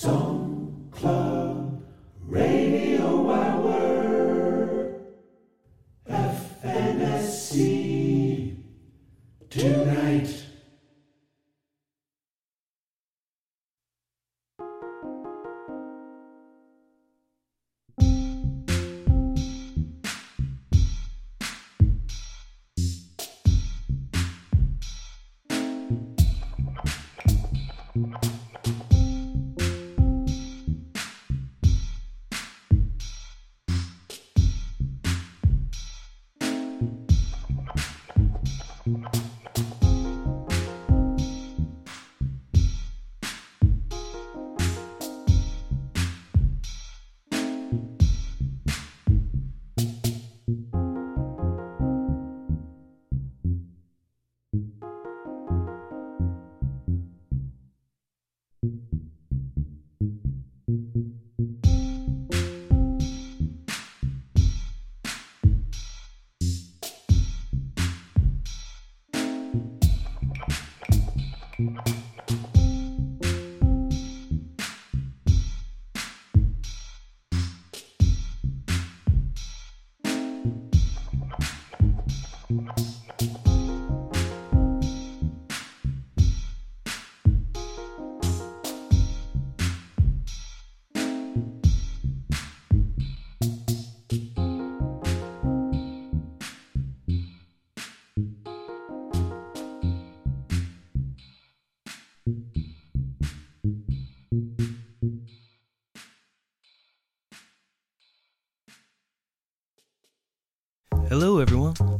Song Club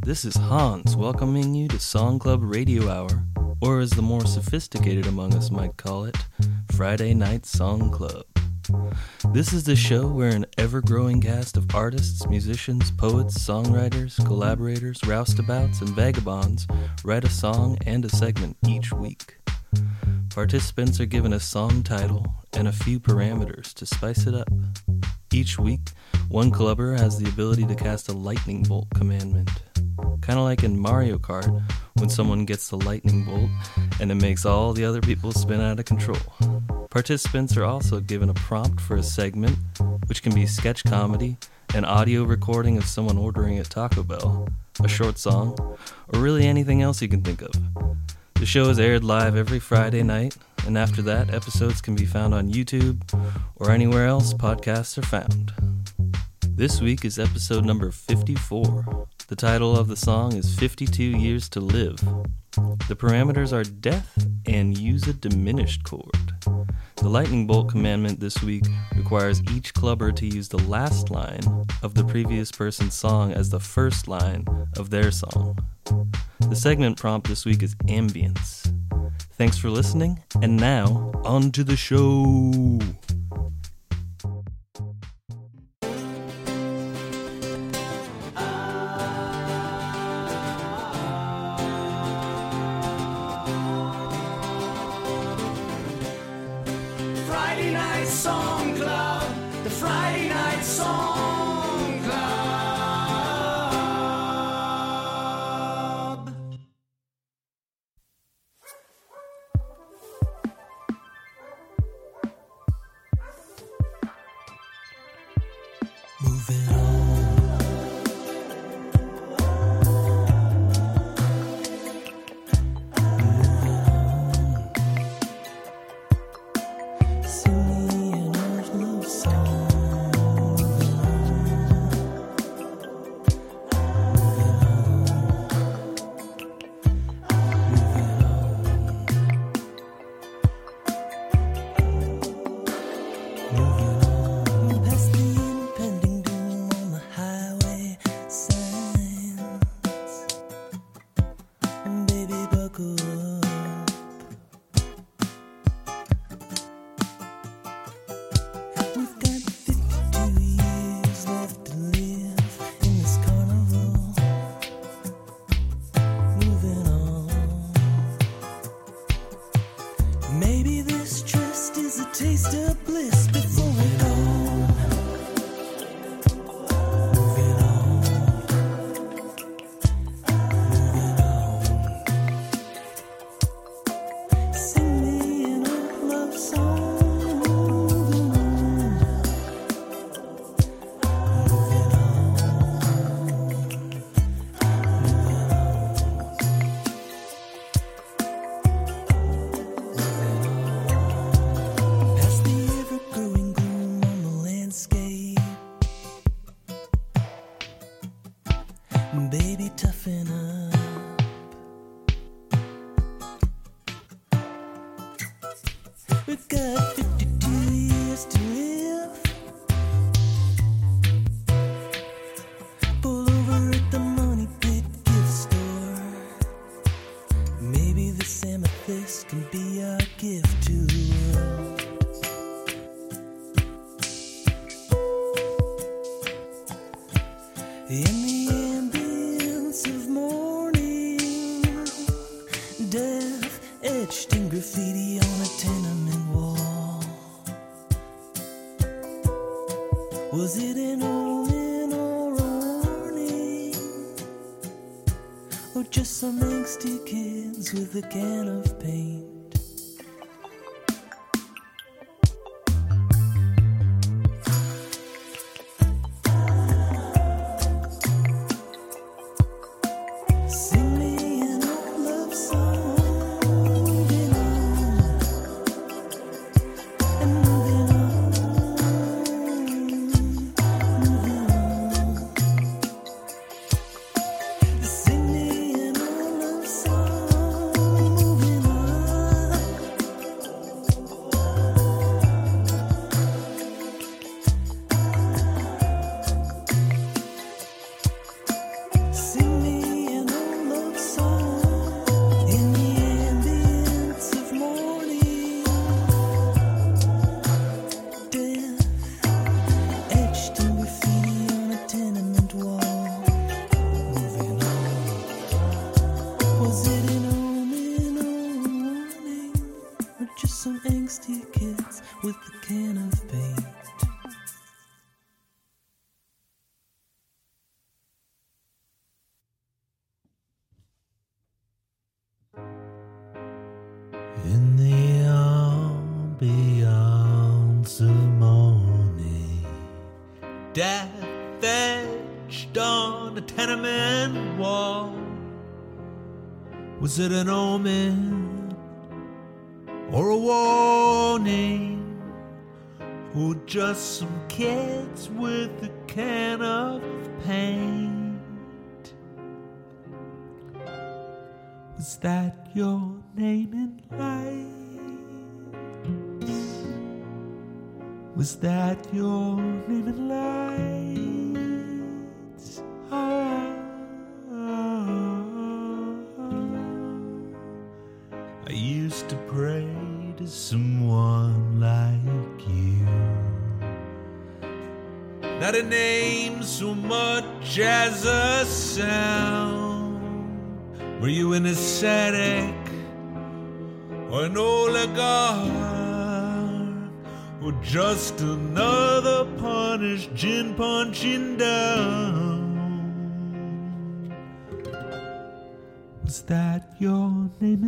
This is Hans welcoming you to Song Club Radio Hour, or as the more sophisticated among us might call it, Friday Night Song Club. This is the show where an ever growing cast of artists, musicians, poets, songwriters, collaborators, roustabouts, and vagabonds write a song and a segment each week. Participants are given a song title and a few parameters to spice it up. Each week, one clubber has the ability to cast a lightning bolt commandment. Kind of like in Mario Kart, when someone gets the lightning bolt and it makes all the other people spin out of control. Participants are also given a prompt for a segment, which can be sketch comedy, an audio recording of someone ordering at Taco Bell, a short song, or really anything else you can think of. The show is aired live every Friday night, and after that, episodes can be found on YouTube or anywhere else podcasts are found. This week is episode number 54. The title of the song is 52 Years to Live. The parameters are death and use a diminished chord. The lightning bolt commandment this week requires each clubber to use the last line of the previous person's song as the first line of their song. The segment prompt this week is ambience. Thanks for listening, and now on to the show. Night Song Club. The Friday Night Song Is it an omen or a warning? Or just some kids with a can of paint? Was that your name in lights? Was that your name in lights? Just another punished gin punching down. Was that your name?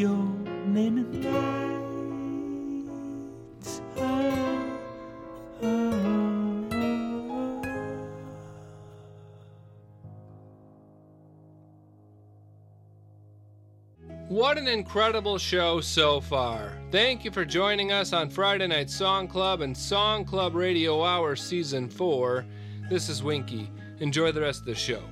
Your name in lights? What an incredible show so far. Thank you for joining us on Friday Night Song Club and Song Club Radio Hour Season 4. This is Winky. Enjoy the rest of the show.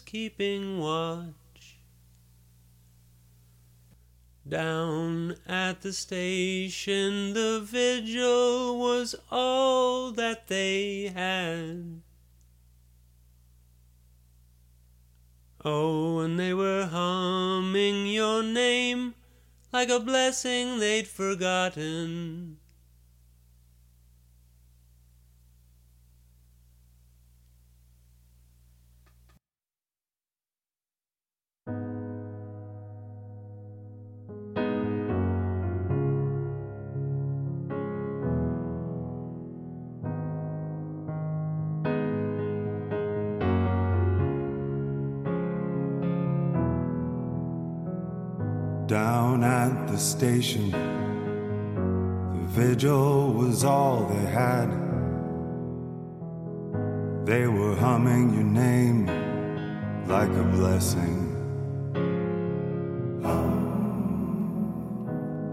Keeping watch? Down at the station, the vigil was all that they had. Oh, and they were humming your name like a blessing they'd forgotten. Down at the station, the vigil was all they had. They were humming your name like a blessing.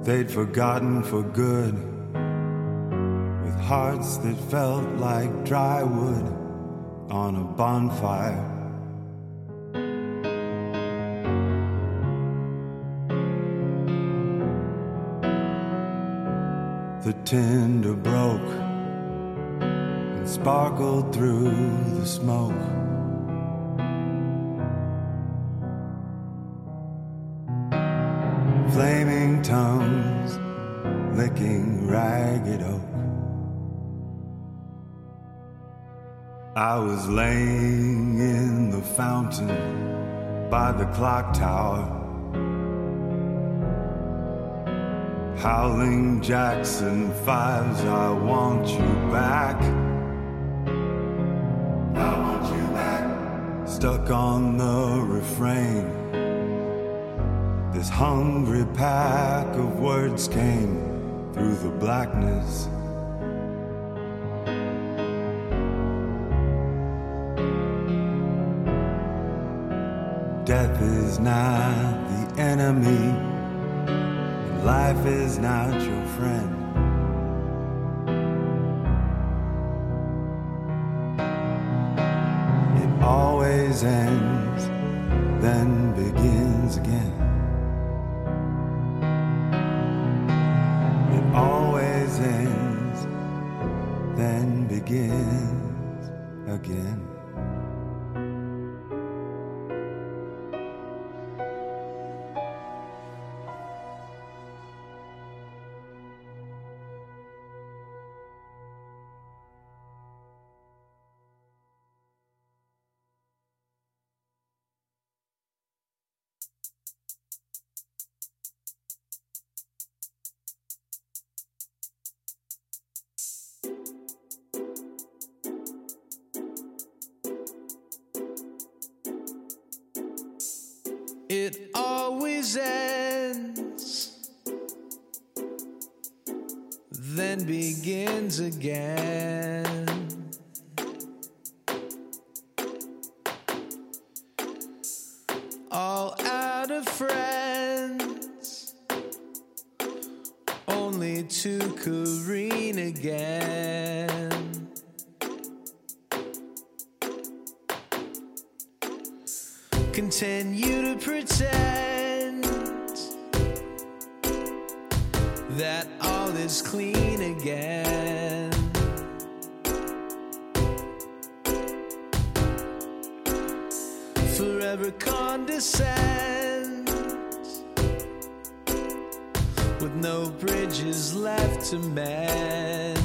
They'd forgotten for good, with hearts that felt like dry wood on a bonfire. Tinder broke and sparkled through the smoke. Flaming tongues licking ragged oak. I was laying in the fountain by the clock tower. Howling Jackson fives, I want you back. I want you back. Stuck on the refrain. This hungry pack of words came through the blackness. Death is not the enemy. Life is not your friend. It always ends, then begins again. It always ends, then begins again. Continue to pretend that all is clean again. Forever condescend with no bridges left to mend.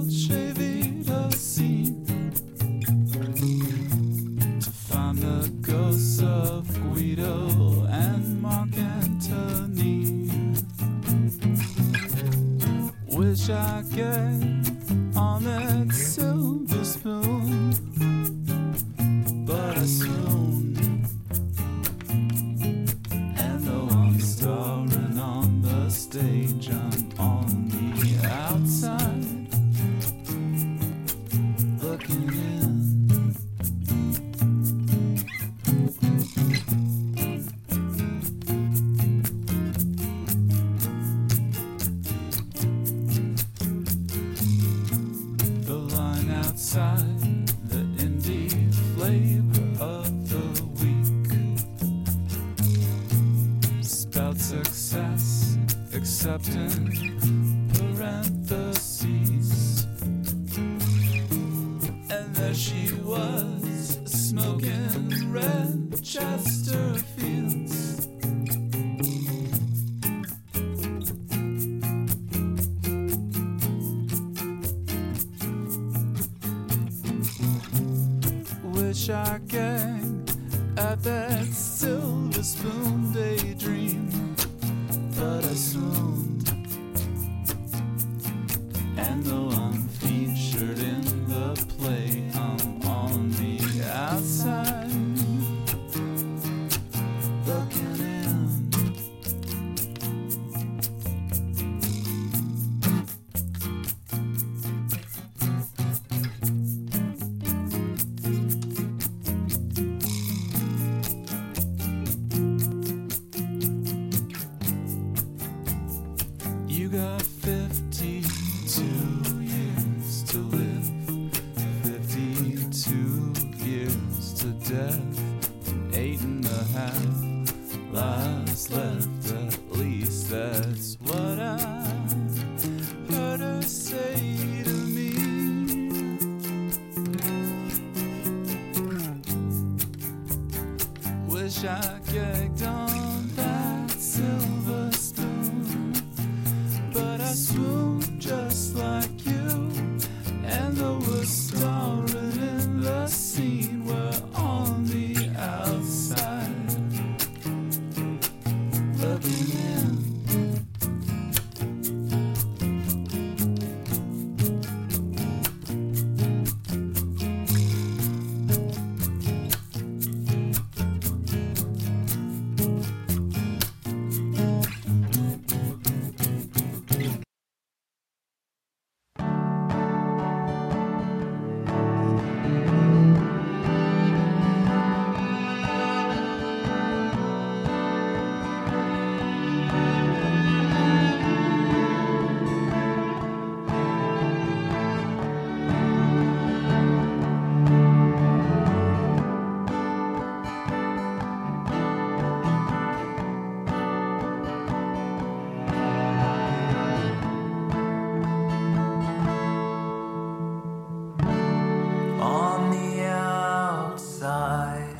That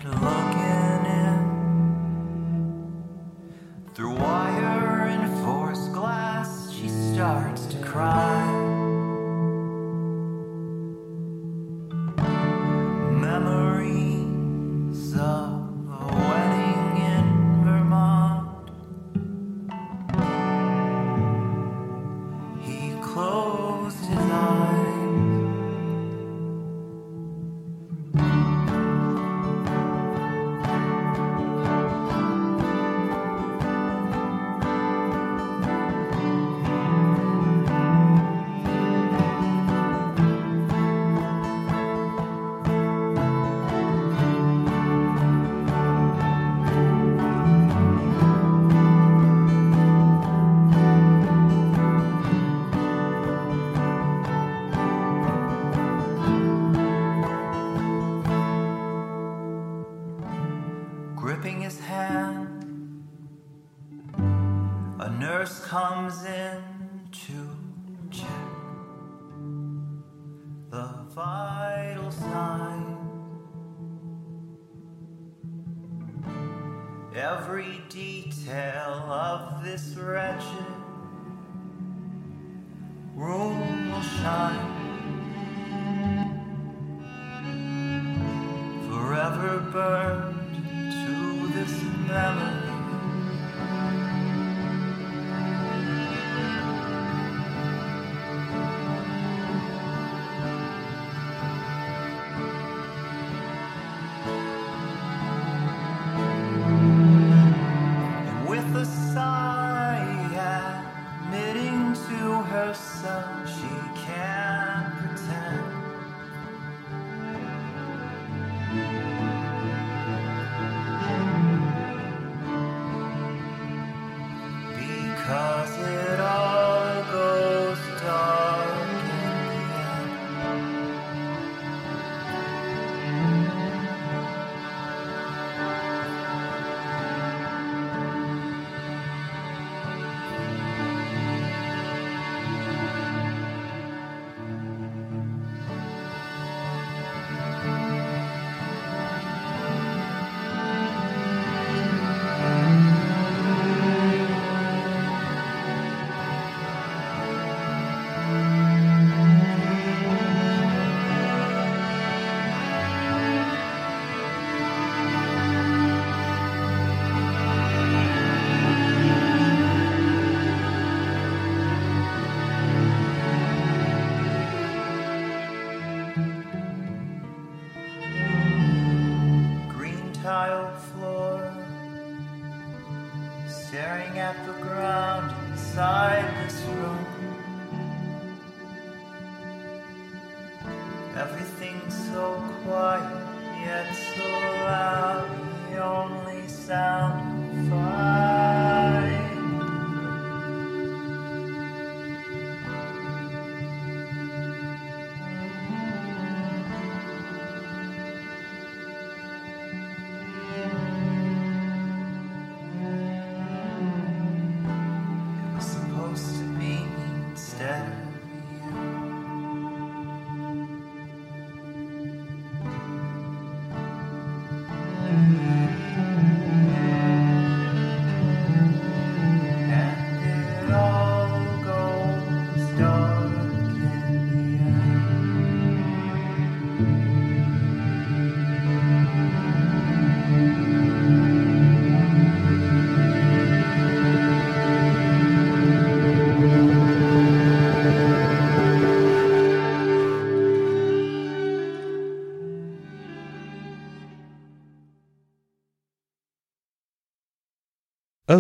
outside,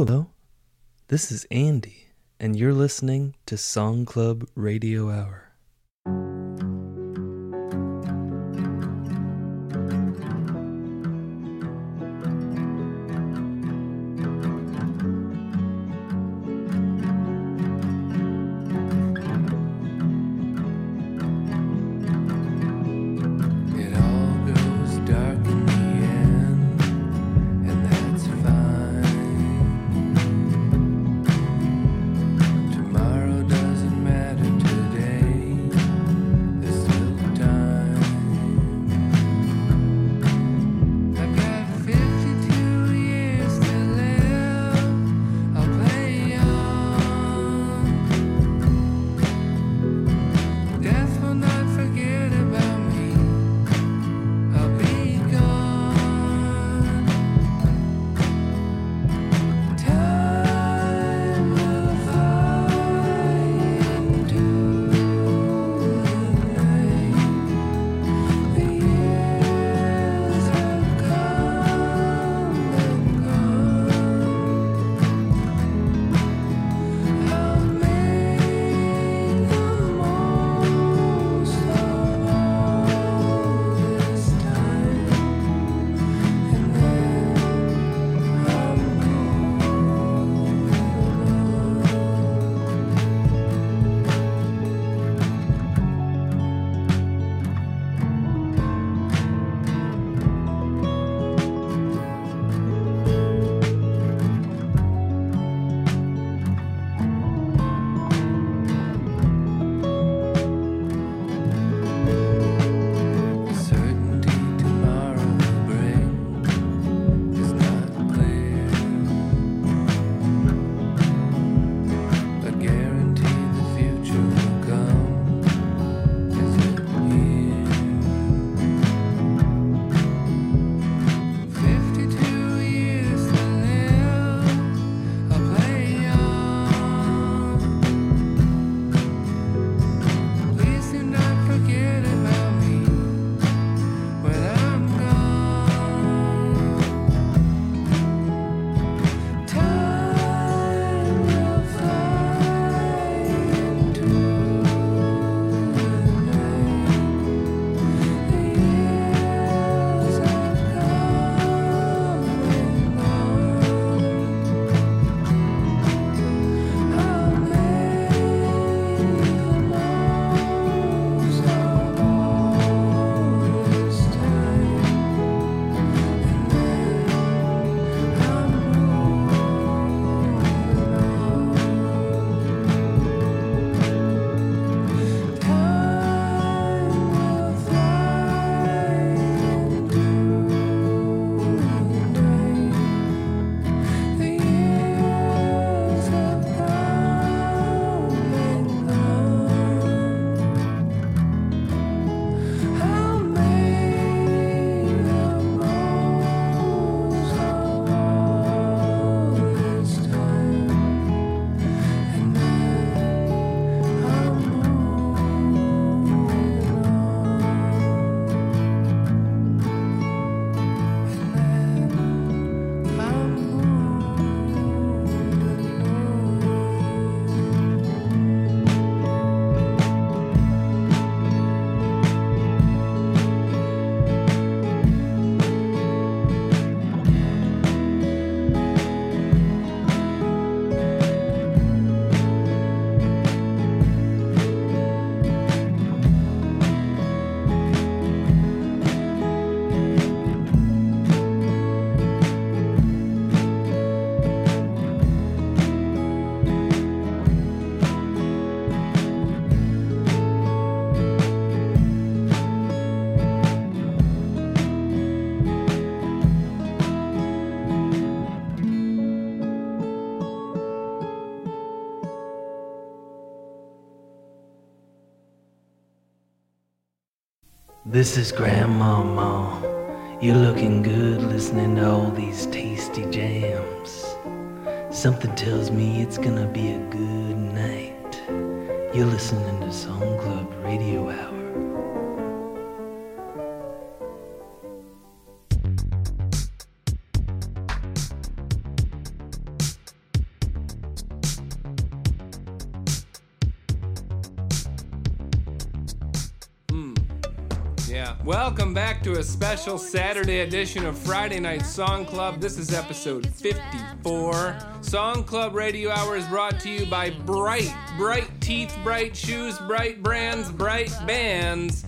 Hello, this is Andy, and you're listening to Song Club Radio Hour. This is Grandmama. You're looking good listening to all these tasty jams. Something tells me it's gonna be a good night. You're listening to Song Club Radio Hour. To a special Saturday edition of Friday Night Song Club. This is episode 54. Song Club Radio Hour is brought to you by Bright, Bright Teeth, Bright Shoes, Bright Brands, Bright Bands.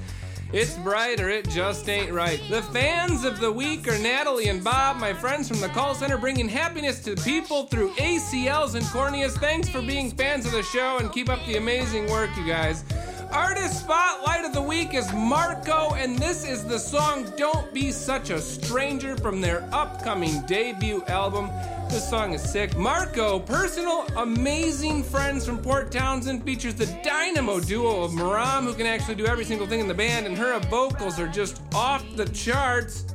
It's bright or it just ain't right. The fans of the week are Natalie and Bob, my friends from the call center, bringing happiness to people through ACLs and corneas. Thanks for being fans of the show and keep up the amazing work, you guys. Artist Spotlight of the Week is Marco, and this is the song Don't Be Such a Stranger from their upcoming debut album. This song is sick. Marco, personal, amazing friends from Port Townsend, features the dynamo duo of Maram, who can actually do every single thing in the band, and her vocals are just off the charts.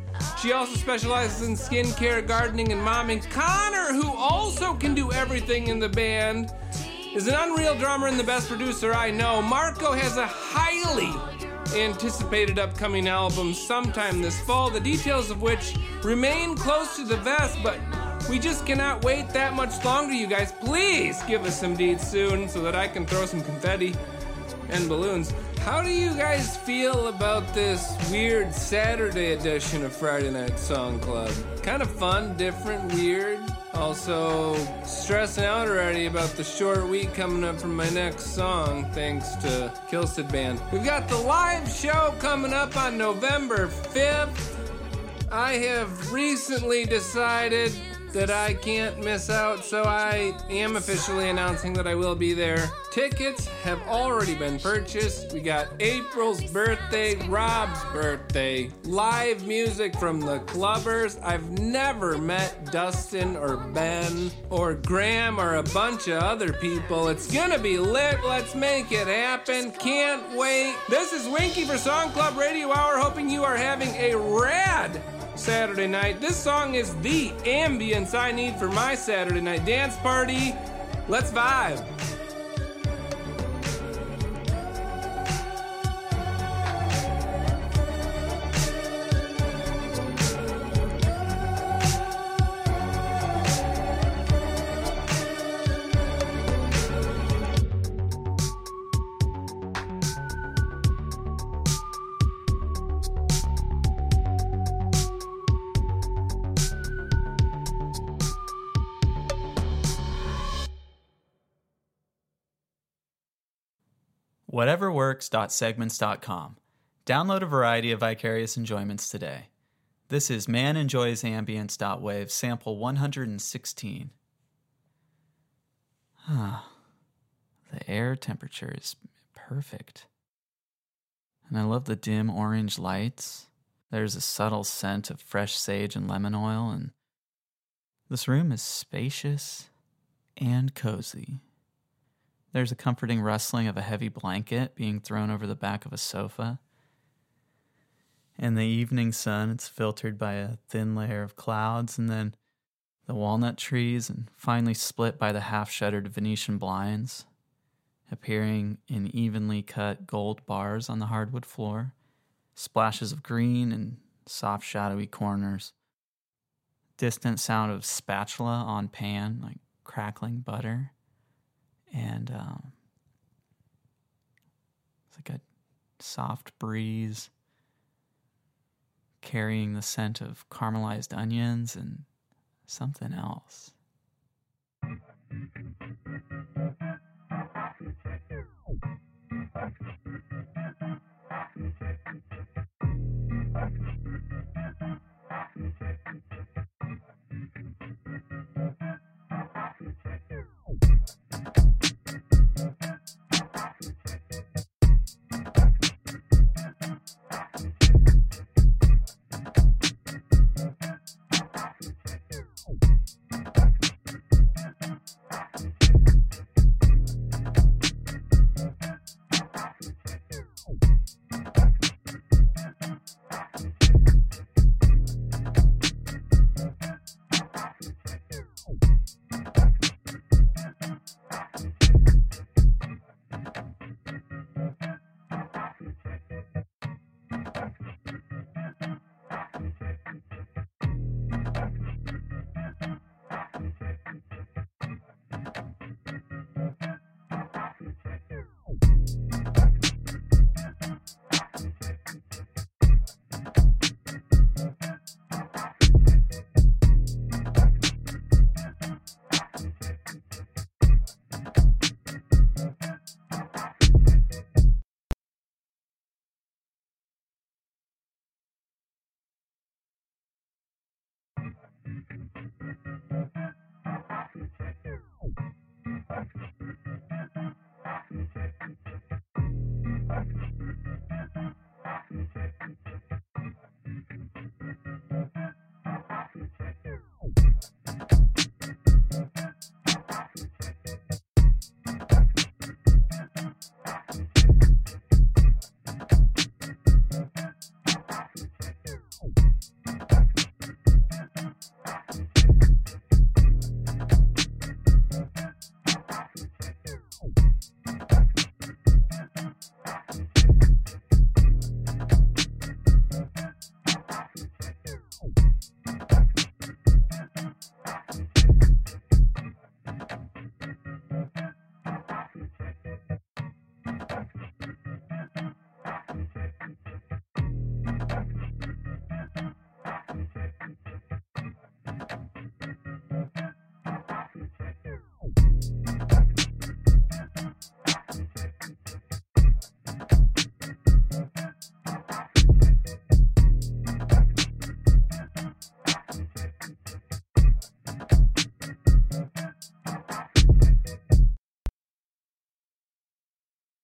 She also specializes in skincare, gardening, and momming. Connor, who also can do everything in the band, is an unreal drummer and the best producer I know. Marco has a highly anticipated upcoming album sometime this fall, the details of which remain close to the vest, but we just cannot wait that much longer, you guys. Please give us some deeds soon so that I can throw some confetti and balloons. How do you guys feel about this weird Saturday edition of Friday Night Song Club? Kind of fun, different, weird. Also, stressing out already about the short week coming up from my next song, thanks to Kilsid Band. We've got the live show coming up on November 5th. I have recently decided that I can't miss out, so I am officially announcing that I will be there. Tickets have already been purchased. We got April's birthday, Rob's birthday, live music from the Clubbers. I've never met Dustin or Ben or Graham or a bunch of other people. It's gonna be lit. Let's make it happen. Can't wait. This is Winky for Song Club Radio Hour, hoping you are having a rad Saturday night. This song is the ambience I need for my Saturday night dance party. Let's vibe. whateverworks.segments.com. Download a variety of vicarious enjoyments today. This is Man Enjoys Ambience.wave sample 116. Huh. Ah, the air temperature is perfect. And I love the dim orange lights. There's a subtle scent of fresh sage and lemon oil, and this room is spacious and cozy. There's a comforting rustling of a heavy blanket being thrown over the back of a sofa. And the evening sun, it's filtered by a thin layer of clouds, and then the walnut trees, and finally split by the half shuttered Venetian blinds, appearing in evenly cut gold bars on the hardwood floor, splashes of green and soft shadowy corners. Distant sound of spatula on pan, like crackling butter and um, it's like a soft breeze carrying the scent of caramelized onions and something else.